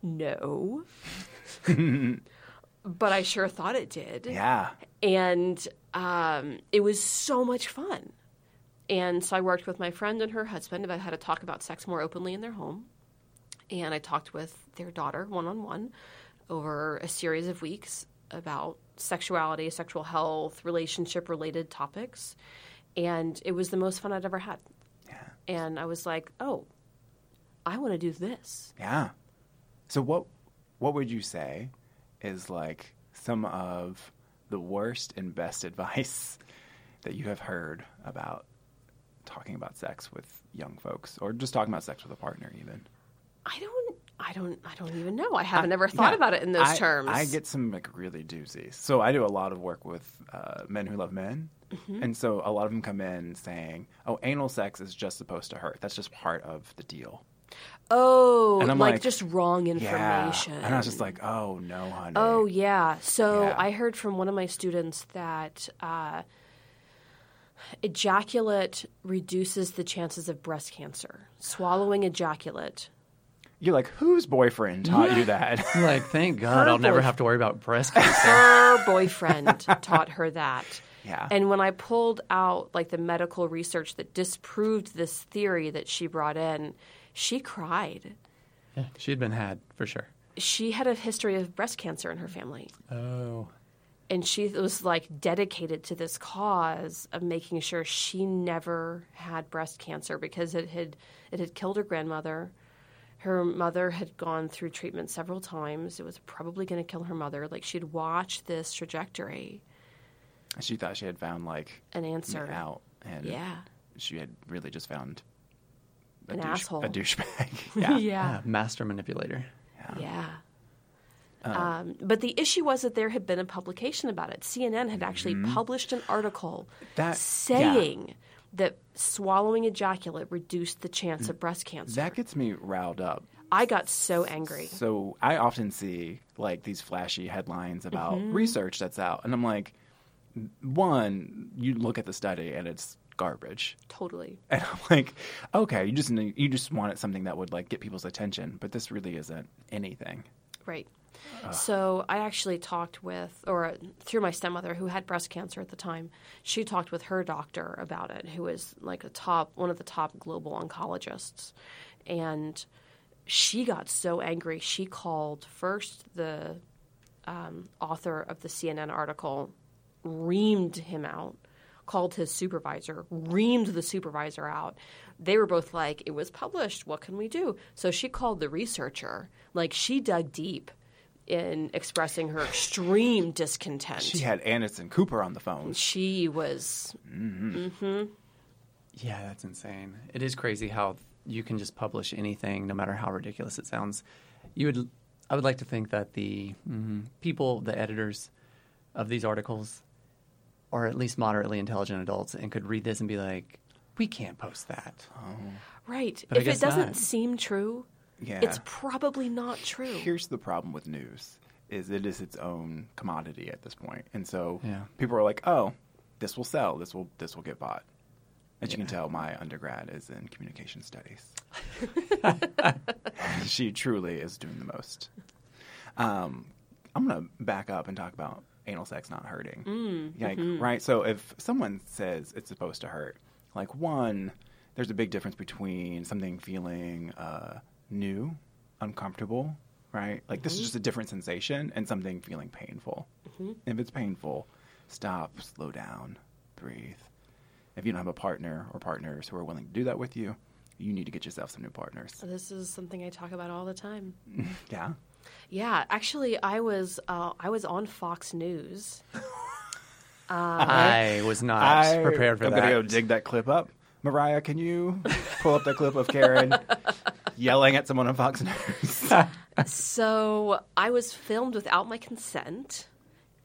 No. but I sure thought it did. Yeah. And um, it was so much fun. And so I worked with my friend and her husband about how to talk about sex more openly in their home. And I talked with their daughter one on one over a series of weeks about sexuality, sexual health, relationship related topics. And it was the most fun I'd ever had. Yeah. And I was like, oh, I want to do this. Yeah. So what what would you say is like some of the worst and best advice that you have heard about talking about sex with young folks or just talking about sex with a partner even? I don't. I don't. I don't even know. I haven't ever thought Yeah. about it in those I- terms. I get some like really doozies. So I do a lot of work with uh, men who love men, Mm-hmm. and so a lot of them come in saying, "Oh, anal sex is just supposed to hurt. That's just part of the deal." Oh, And I'm like, like, just wrong Yeah, information. and I was just like, "Oh no, honey." oh yeah. So Yeah. I heard from one of my students that uh, ejaculate reduces the chances of breast cancer. Swallowing ejaculate. You're like, whose boyfriend taught you that? like, thank God, Her I'll never have to worry about breast cancer. Her boyfriend taught her that. Yeah. And when I pulled out like the medical research that disproved this theory that she brought in, she cried. yeah, she'd been had for sure. She had a history of breast cancer in her family. Oh, and she was like dedicated to this cause of making sure she never had breast cancer because it had it had killed her grandmother. Her mother had gone through treatment several times. It was probably going to kill her mother. Like she'd watched this trajectory she thought she had found like an answer. out, and Yeah. she had really just found a An douche, asshole. a douchebag. Yeah. yeah. yeah, master manipulator. Yeah. Um, but the issue was that there had been a publication about it. CNN had actually published an article That- saying that swallowing ejaculate reduced the chance of breast cancer. That gets me riled up. I got so angry. So I often see like these flashy headlines about Mm-hmm. research that's out, and I'm like, one, you look at the study and it's garbage, Totally. and I'm like, okay, you just you just wanted something that would like get people's attention, but this really isn't anything. Right. So I actually talked with, or through my stepmother who had breast cancer at the time, she talked with her doctor about it, who is like a top, one of the top global oncologists. And she got so angry, she called first the um, author of the CNN article, reamed him out, called his supervisor, reamed the supervisor out. They were both like, it was published. What can we do? So she called the researcher. Like, she dug deep in expressing her extreme discontent. She had Anderson Cooper on the phone. She was, Yeah, that's insane. It is crazy how you can just publish anything, no matter how ridiculous it sounds. You would, I would like to think that the mm, people, the editors, of these articles are at least moderately intelligent adults and could read this and be like, we can't post that. Right. But if it doesn't not. seem true, Yeah. it's probably not true. Here's the problem with news is it is its own commodity at this point. And so Yeah. people are like, "Oh, this will sell. This will this will get bought." As you can tell, my undergrad is in communication studies. she truly is doing the most. Um, I'm going to back up and talk about anal sex not hurting. Like, right? So if someone says it's supposed to hurt, like one, there's a big difference between something feeling uh, new, uncomfortable, right? Like this is mm-hmm. just a different sensation, and something feeling painful. Mm-hmm. If it's painful, stop, slow down, breathe. If you don't have a partner or partners who are willing to do that with you, you need to get yourself some new partners. This is something I talk about all the time. Yeah. Yeah, actually, I was uh, I was on Fox News. Uh, I was not I, prepared for that. I'm gonna go dig that clip up. Mariah, can you pull up that clip of Karen yelling at someone on Fox News? So I was filmed without my consent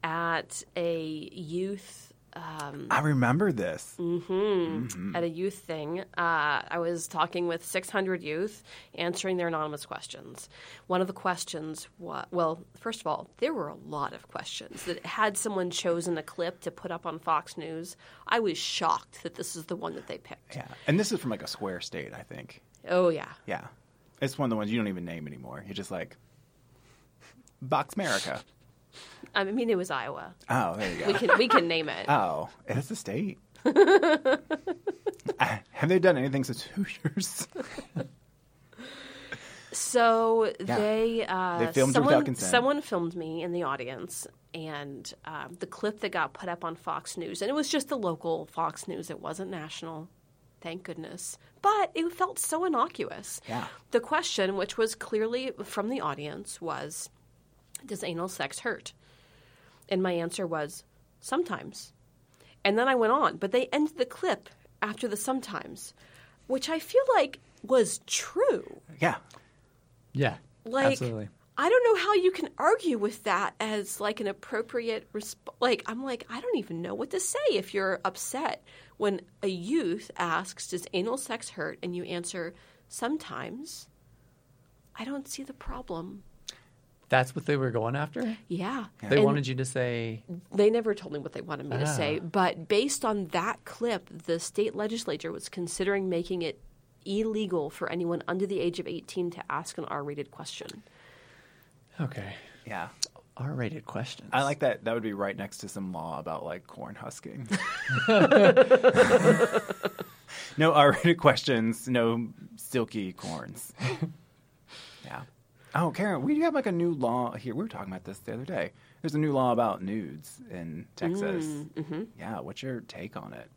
at a youth um, I remember this. at a youth thing. Uh, I was talking with 600 youth, answering their anonymous questions. One of the questions was well, first of all, there were a lot of questions that had someone chosen a clip to put up on Fox News. I was shocked that this is the one that they picked. Yeah, and this is from like a square state, I think. Oh yeah. Yeah, it's one of the ones you don't even name anymore. You're just like Box America. I mean, it was Iowa. Oh, there you go. We can we can name it. Oh, it's a state. Uh, Have they done anything since Hoosiers? So they uh, They filmed someone, without consent. Someone filmed me in the audience, and um, the clip that got put up on Fox News, and it was just the local Fox News. It wasn't national, thank goodness. But it felt so innocuous. Yeah. The question, which was clearly from the audience, was, "Does anal sex hurt?" And my answer was, "Sometimes." And then I went on, but they ended the clip after the sometimes, which I feel like was true. Yeah. yeah, Like, absolutely. I don't know how you can argue with that as like an appropriate resp- like I'm like I don't even know what to say if you're upset when a youth asks does anal sex hurt and you answer sometimes I don't see the problem. That's what they were going after. Yeah. They And wanted you to say, they never told me what they wanted me to say, Ah. but based on that clip, the state legislature was considering making it illegal for anyone under the age of 18 to ask an R-rated question. okay, Yeah. R-rated questions. I like that. That would be right next to some law about like corn husking. no R-rated questions. No silky corns. yeah. Oh, Karen, we do have like a new law here. We were talking about this the other day. There's a new law about nudes in Texas. Mm-hmm. Yeah. What's your take on it?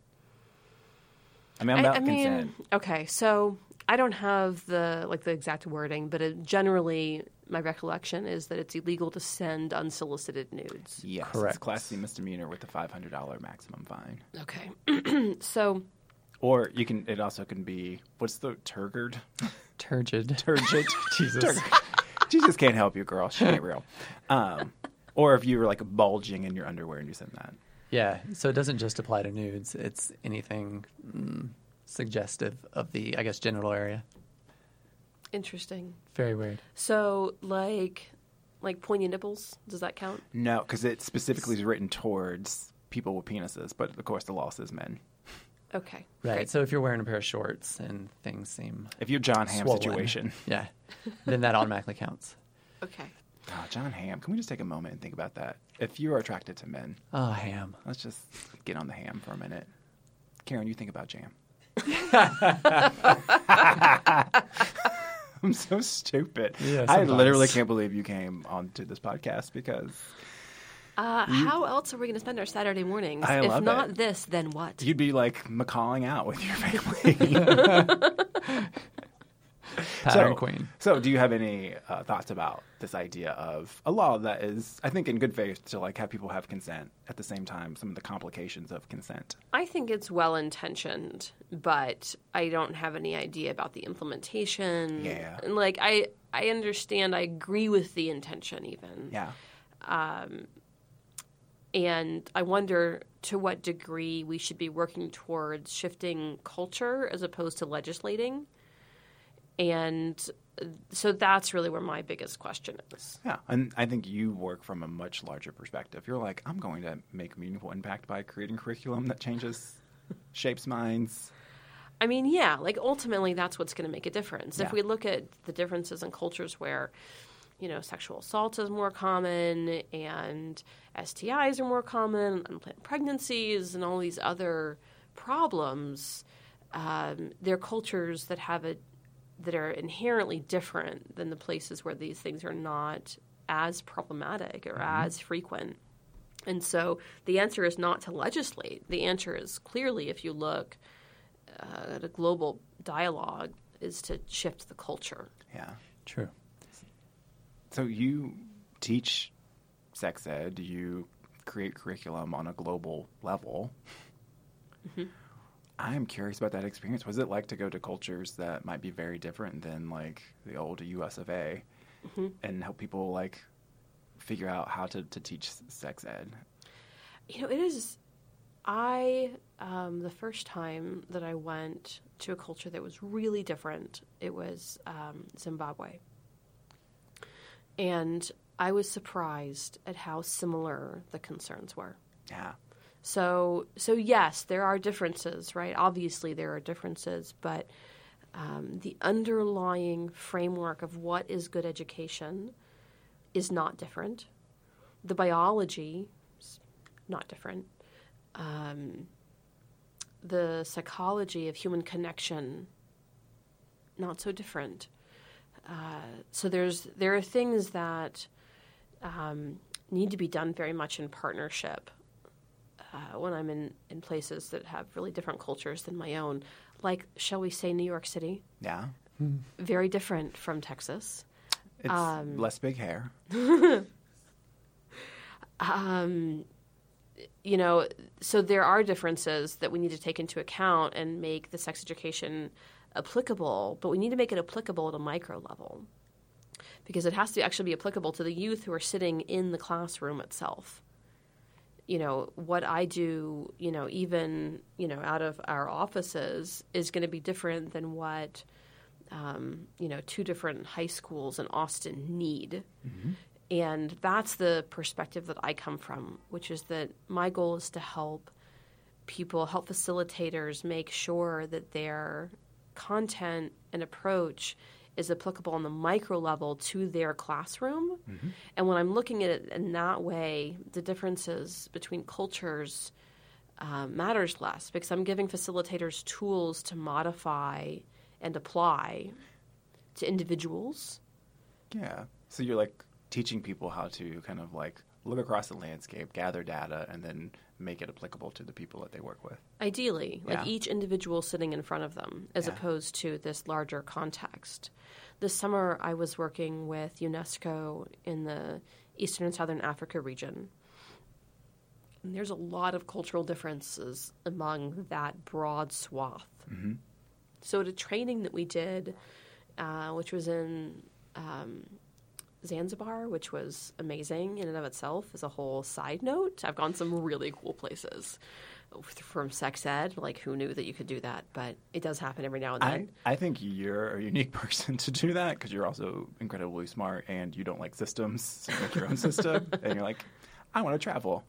I mean, I'm I, about I mean, consent. okay, so I don't have the like the exact wording, but it, generally, my recollection is that it's illegal to send unsolicited nudes. Yes, it's Correct. class C misdemeanor with a five hundred dollar maximum fine. Okay, so Or you can. It also can be what's the turgid? turgid. Turgid. Jesus. Turgid. Jesus can't help you, girl. She ain't real. Um, or if you were like bulging in your underwear and you send that. Yeah, so it doesn't just apply to nudes. It's anything mm, suggestive of the, I guess, genital area. interesting. Very weird. So like like pointy nipples, does that count? No, because it specifically is written towards people with penises, but of course the law says men. Okay, Right. great. So if you're wearing a pair of shorts and things seem If you're Jon Hamm swollen, situation. yeah, then that automatically counts. okay. Oh, Jon Hamm. Can we just take a moment and think about that? If you are attracted to men, ah, Oh, ham. let's just get on the ham for a minute. Karen, you think about jam. I'm so stupid. Yeah, I literally can't believe you came onto this podcast because Uh, how else are we going to spend our Saturday mornings? I if not it. this, then what? you'd be like macawing out with your family. Pattern so, queen. So, do you have any uh, thoughts about this idea of a law that is, I think, in good faith to like have people have consent at the same time? Some of the complications of consent. I think it's well intentioned, but I don't have any idea about the implementation. Yeah. And like I I understand, I agree with the intention even. Yeah. Um, And I wonder to what degree we should be working towards shifting culture as opposed to legislating. And so that's really where my biggest question is. Yeah, and I think you work from a much larger perspective. You're like, I'm going to make meaningful impact by creating curriculum that changes, shapes minds. I mean, yeah, like ultimately that's what's going to make a difference. If we look at the differences in cultures where, you know, sexual assault is more common and STIs are more common, unplanned pregnancies, and all these other problems, um, they're cultures that have a that are inherently different than the places where these things are not as problematic or as frequent. And so the answer is not to legislate. The answer is clearly, if you look uh, at a global dialogue, is to shift the culture. Yeah. True. So you teach sex ed, you create curriculum on a global level. I'm curious about that experience. Was it like to go to cultures that might be very different than like the old US of A and help people like figure out how to, to teach sex ed? You know, it is. I um, the first time that I went to a culture that was really different, it was um, Zimbabwe, and I was surprised at how similar the concerns were. Yeah. So, so yes, there are differences, right? Obviously, there are differences, but um, the underlying framework of what is good education is not different. The biology is not different. Um, the psychology of human connection not so different. Uh, so there's there are things that um, need to be done very much in partnership uh, when I'm in, in places that have really different cultures than my own, like, shall we say, New York City. Yeah. Very different from Texas. It's less big hair. Um, you know, so there are differences that we need to take into account and make the sex education applicable, but we need to make it applicable at a micro level because it has to actually be applicable to the youth who are sitting in the classroom itself. You know, what I do, you know, even, you know, out of our offices is going to be different than what, um, you know, two different high schools in Austin need. And that's the perspective that I come from, which is that my goal is to help people, help facilitators make sure that their content and approach is applicable on the micro level to their classroom. And when I'm looking at it in that way, the differences between cultures uh, matters less because I'm giving facilitators tools to modify and apply to individuals. Yeah. So you're like teaching people how to kind of like look across the landscape, gather data, and then make it applicable to the people that they work with. Ideally, like each individual sitting in front of them, as Yeah. opposed to this larger context. This summer, I was working with UNESCO in the Eastern and Southern Africa region. And there's a lot of cultural differences among that broad swath. So, at a training that we did, uh, which was in um, Zanzibar, which was amazing in and of itself as a whole side note. I've gone some really cool places from sex ed. Like, who knew that you could do that? But it does happen every now and then. I think you're a unique person to do that because you're also incredibly smart and you don't like systems. So you make your own system and you're like, I want to travel.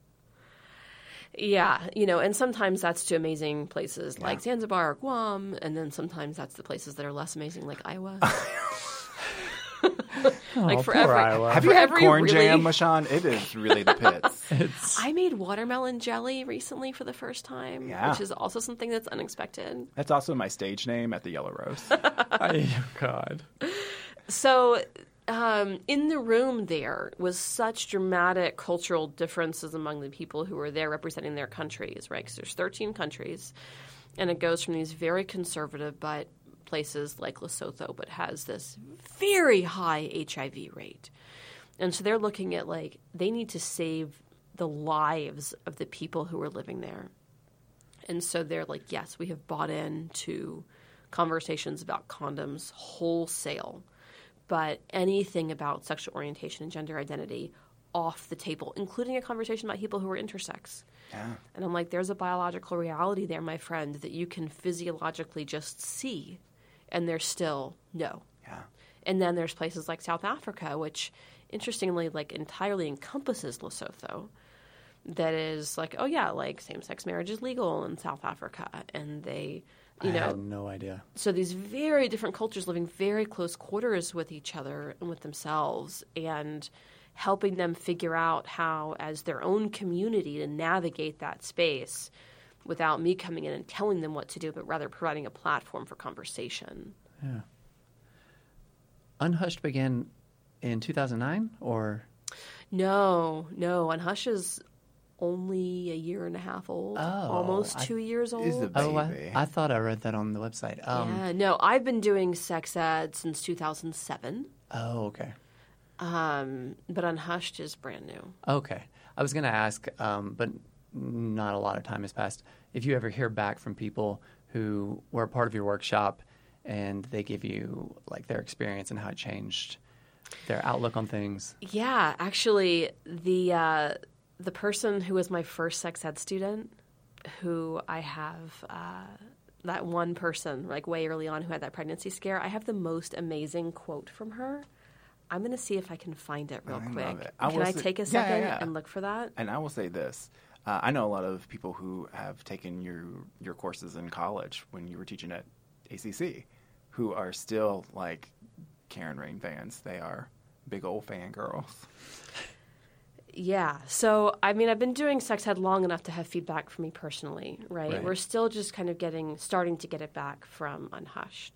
Yeah, you know, and sometimes that's to amazing places like Zanzibar or Guam, and then sometimes that's the places that are less amazing, like Iowa. like Oh, for every, Iowa. Have for you had corn really- jam, Mashawn? It is really the pits. It's I made watermelon jelly recently for the first time, Yeah. which is also something that's unexpected. That's also my stage name at the Yellow Rose. I, oh God. So, um, in the room, there was such dramatic cultural differences among the people who were there representing their countries, right? Because there's 13 countries, and it goes from these very conservative, but places like Lesotho, but has this very high HIV rate, and so they're looking at like they need to save the lives of the people who are living there. And so they're like, yes, we have bought into conversations about condoms wholesale, but anything about sexual orientation and gender identity off the table, including a conversation about people who are intersex. Yeah. And I'm like, there's a biological reality there, my friend, that you can physiologically just see, and there's still no. Yeah. And then there's places like South Africa, which interestingly, like entirely encompasses Lesotho. That is like, oh yeah, like same-sex marriage is legal in South Africa, and they, you I know, had no idea. so these very different cultures living very close quarters with each other and with themselves and helping them figure out how as their own community to navigate that space without me coming in and telling them what to do but rather providing a platform for conversation Yeah. Unhushed began in 2009 or no no Unhushed is only a year and a half old Oh, almost I- two years old Is the Oh, baby. I, I thought I read that on the website. Um, yeah no i've been doing sex ed since 2007 Oh, okay. um, but unhushed is brand new Okay. I was going to ask, um, but not a lot of time has passed. If you ever hear back from people who were a part of your workshop and they give you like their experience and how it changed their outlook on things. Yeah, actually, the uh, the person who was my first sex ed student, who I have uh, that one person like way early on who had that pregnancy scare. I have the most amazing quote from her. I'm going to see if I can find it real I quick. love it. I Can will I say- take a Yeah, yeah, second yeah. and look for that? And I will say this: uh, I know a lot of people who have taken your your courses in college when you were teaching at ACC, who are still like Karen Rayne fans. They are big old fangirls. Yeah. So, I mean, I've been doing sex ed long enough to have feedback from me personally, right? Right. We're still just kind of getting, starting to get it back from Unhushed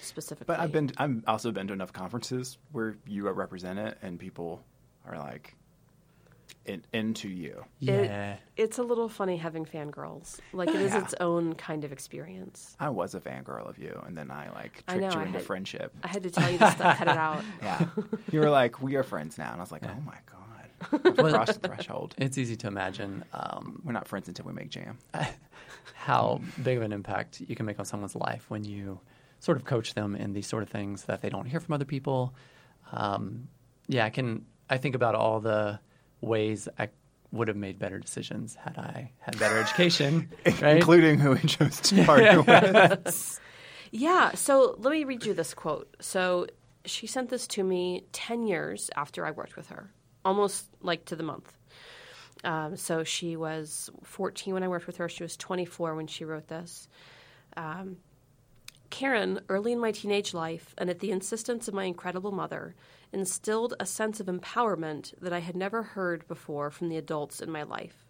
specifically. But I've been I've also been to enough conferences where you represent it, and people are like in, into you. Yeah. It's a little funny having fangirls. Like, it is Yeah. its own kind of experience. I was a fangirl of you, and then I like I tricked know, you I into had- friendship. I had to tell you this stuff, cut it out. Yeah, you were like, "We are friends now," and I was like, "Oh my god, I've Well- crossed the threshold." It's easy to imagine um, We're not friends until we make jam. how big of an impact you can make on someone's life when you sort of coach them in these sort of things that they don't hear from other people. Um, yeah, I can. I think about all the ways I would have made better decisions had I had better education, right? including who we chose to partner with. Yeah, so let me read you this quote. So she sent this to me 10 years after I worked with her, almost like to the month. Um, so she was 14 when I worked with her. She was 24 when she wrote this. Um, Karen, early in my teenage life, and at the insistence of my incredible mother, instilled a sense of empowerment that I had never heard before from the adults in my life.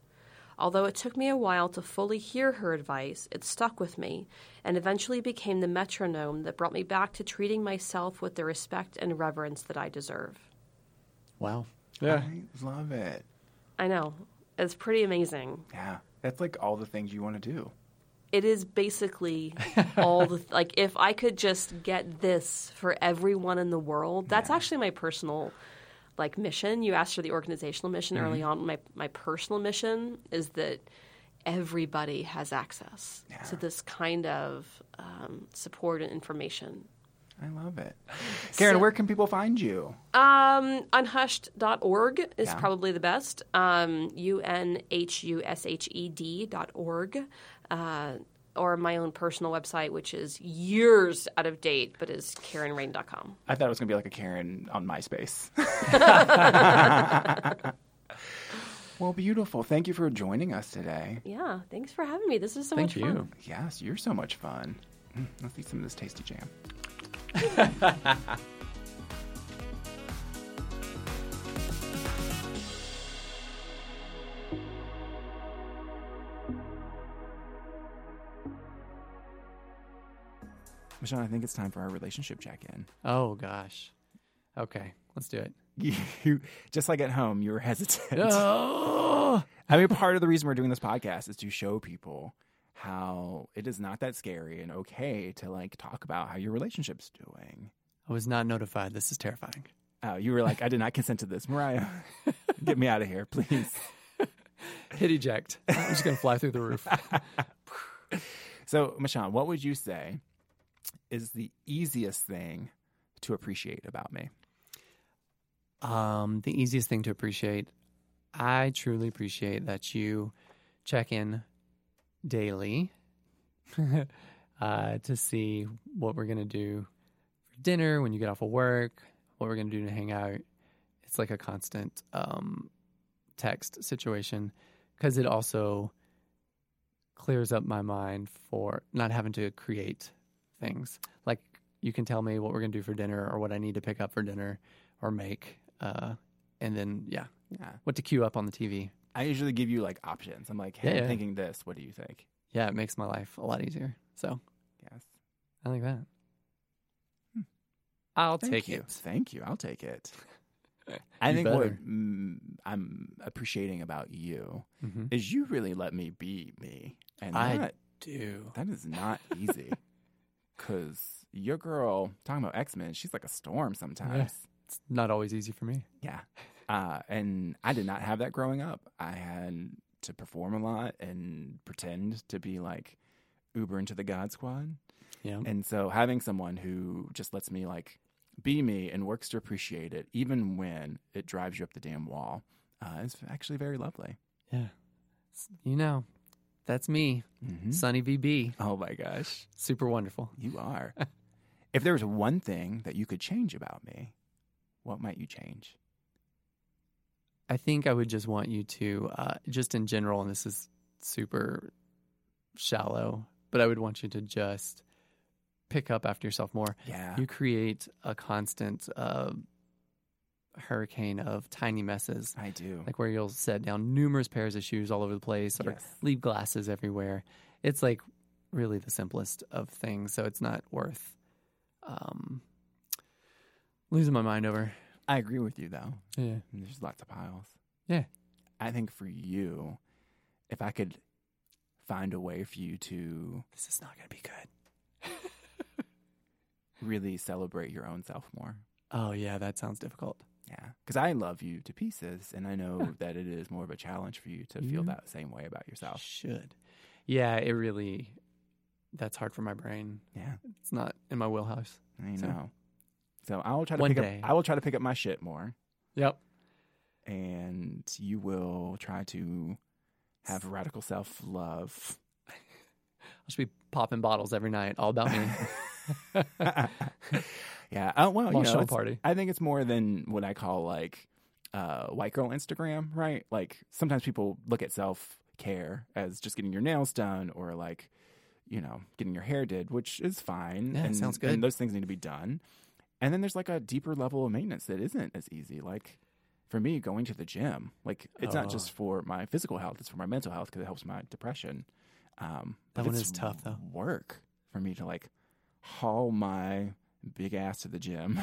Although it took me a while to fully hear her advice, it stuck with me and eventually became the metronome that brought me back to treating myself with the respect and reverence that I deserve. Wow. Yeah. I love it. I know. It's pretty amazing. Yeah, that's like all the things you want to do. It is basically all the like if I could just get this for everyone in the world. That's actually my personal like mission. You asked for the organizational mission early on. My my personal mission is that everybody has access Yeah. to this kind of um, support and information. I love it. Karen, So- where can people find you? Um, unhushed.org is Yeah. probably the best. Um, U N H U S H E D dot org. Uh, or my own personal website, which is years out of date, but is KarenRayne.com. I thought it was going to be like a Karen on MySpace. well, beautiful. Thank you for joining us today. Yeah, thanks for having me. This is so much fun. Thank much you. fun. Yes, you're so much fun. Mm, Let's eat some of this tasty jam. Michelle, I think it's time for our relationship check-in. Oh gosh. Okay, let's do it. You, just like at home, you were hesitant. Oh. I mean, part of the reason we're doing this podcast is to show people how it is not that scary and okay to like talk about how your relationship's doing. I was not notified. This is terrifying. Oh, you were like, I did not consent to this, Mariah. Get me out of here, please. Hit eject. I'm just gonna fly through the roof. So, Michelle, what would you say is the easiest thing to appreciate about me? Um, the easiest thing to appreciate, I truly appreciate that you check in daily uh, to see what we're going to do for dinner when you get off of work, what we're going to do to hang out. It's like a constant um, text situation because it also clears up my mind for not having to create things. Like you can tell me what we're to do for dinner or what I need to pick up for dinner or make. Uh, and then, yeah, Yeah. what to queue up on the TV. I usually give you like options. I'm like, hey, Yeah, I'm thinking this. What do you think? Yeah, it makes my life a lot easier. So Yes. I like that. I'll Thank take you. it. Thank you. I'll take it. I You think better. what mm, I'm appreciating about you hmm is you really let me be me, and I that do. that is not easy. Cause your girl talking about X Men, she's like a storm sometimes. It's not always easy for me. Yeah. Uh, and I did not have that growing up. I had to perform a lot and pretend to be like Uber into the God Squad. Yeah. And so having someone who just lets me like be me and works to appreciate it, even when it drives you up the damn wall, uh, is actually very lovely. Yeah. You know, that's me, Mhm. Sunny VB. Oh my gosh, Super wonderful. you are. if there was one thing that you could change about me, what might you change? I think I would just want you to, uh, just in general, and this is super shallow, but I would want you to just pick up after yourself more. Yeah. You create a constant uh, hurricane of tiny messes, I do. like where you'll set down numerous pairs of shoes all over the place or Yes. leave glasses everywhere. It's like really the simplest of things, so it's not worth um, losing my mind over. I agree with you though. Yeah. There's lots of piles. Yeah. I think for you, if I could find a way for you to This is not going to be good. really celebrate your own self more. Oh, yeah, that sounds difficult. Yeah. Because I love you to pieces, and I know that it is more of a challenge for you to feel You that same way about yourself. Should. Yeah, it really, that's hard for my brain. Yeah. It's not in my wheelhouse. I So- know. So I will try to One pick day. up I will try to pick up my shit more. Yep. And you will try to have radical self love. I should be popping bottles every night, all about me. yeah. Oh well, you know, party. I think it's more than what I call like uh, white girl Instagram, right? Like sometimes people look at self care as just getting your nails done or like, you know, getting your hair did, which is fine. Yeah, and, sounds good. And those things need to be done. And then there's like a deeper level of maintenance that isn't as easy. Like for me, going to the gym, like it's not Oh. just for my physical health; it's for my mental health because it helps my depression. Um, That but one is tough, though. Work for me to like haul my big ass to the gym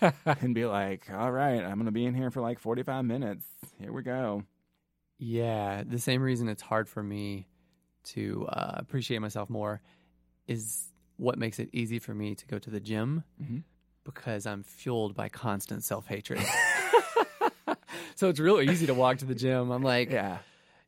and be like, all right, I'm going to be in here for like 45 minutes. Here we go. Yeah, the same reason it's hard for me to uh, appreciate myself more is what makes it easy for me to go to the gym Mhm. because I'm fueled by constant self hatred. so it's real easy to walk to the gym. I'm like, Yeah.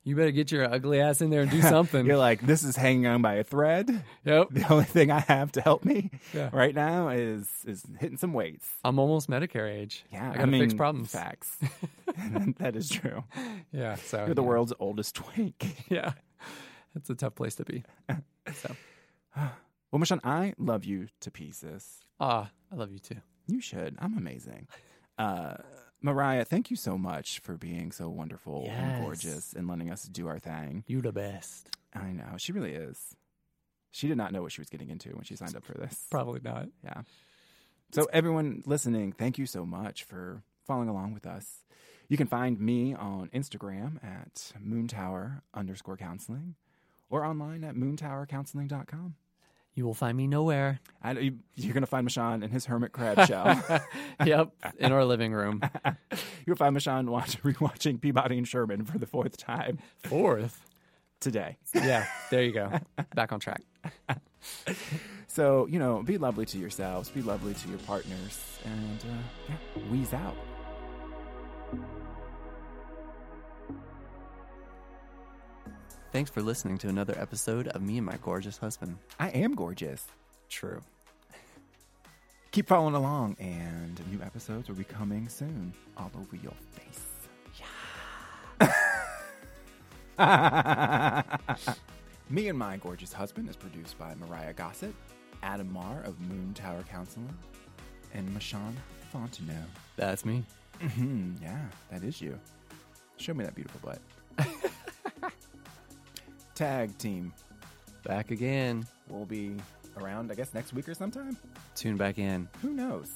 You better get your ugly ass in there and do something. You're like, this is hanging on by a thread. yep. The only thing I have to help me Yeah. right now is is hitting some weights. I'm almost Medicare age. Yeah, I gotta mean, fix problems. Facts. that is true. Yeah, so You're the yeah. world's oldest twink. Yeah, it's a tough place to be. So, Well, Michelle, I love you to pieces. ah, I love you too. You should. I'm amazing. Uh, Mariah, thank you so much for being so wonderful and gorgeous and letting us do our thing. You the best. I know. She really is. She did not know what she was getting into when she signed up for this. Probably not. Yeah. So, everyone listening, thank you so much for following along with us. You can find me on Instagram at moontower underscore counseling or online at moontowercounseling.com. You will find me nowhere. I, you, you're going to find Mashawn in his hermit crab shell. yep, in our living room. You'll find Mashawn watch, rewatching Peabody and Sherman for the fourth time Fourth. today. Yeah, there you go. Back on track. So, you know, be lovely to yourselves, be lovely to your partners, and uh, yeah, wheeze out. Thanks for listening to another episode of Me and My Gorgeous Husband. I am gorgeous. True. Keep following along, and new episodes will be coming soon all over your face. Yeah. Me and My Gorgeous Husband is produced by Mariah Gossett, Adam Marr of Moon Tower Counseling, and Mashawn Fontenot. That's me. hmm yeah, that is you. Show me that beautiful butt. Tag team. Back again. We'll be around, I guess, next week or sometime. Tune back in. Who knows?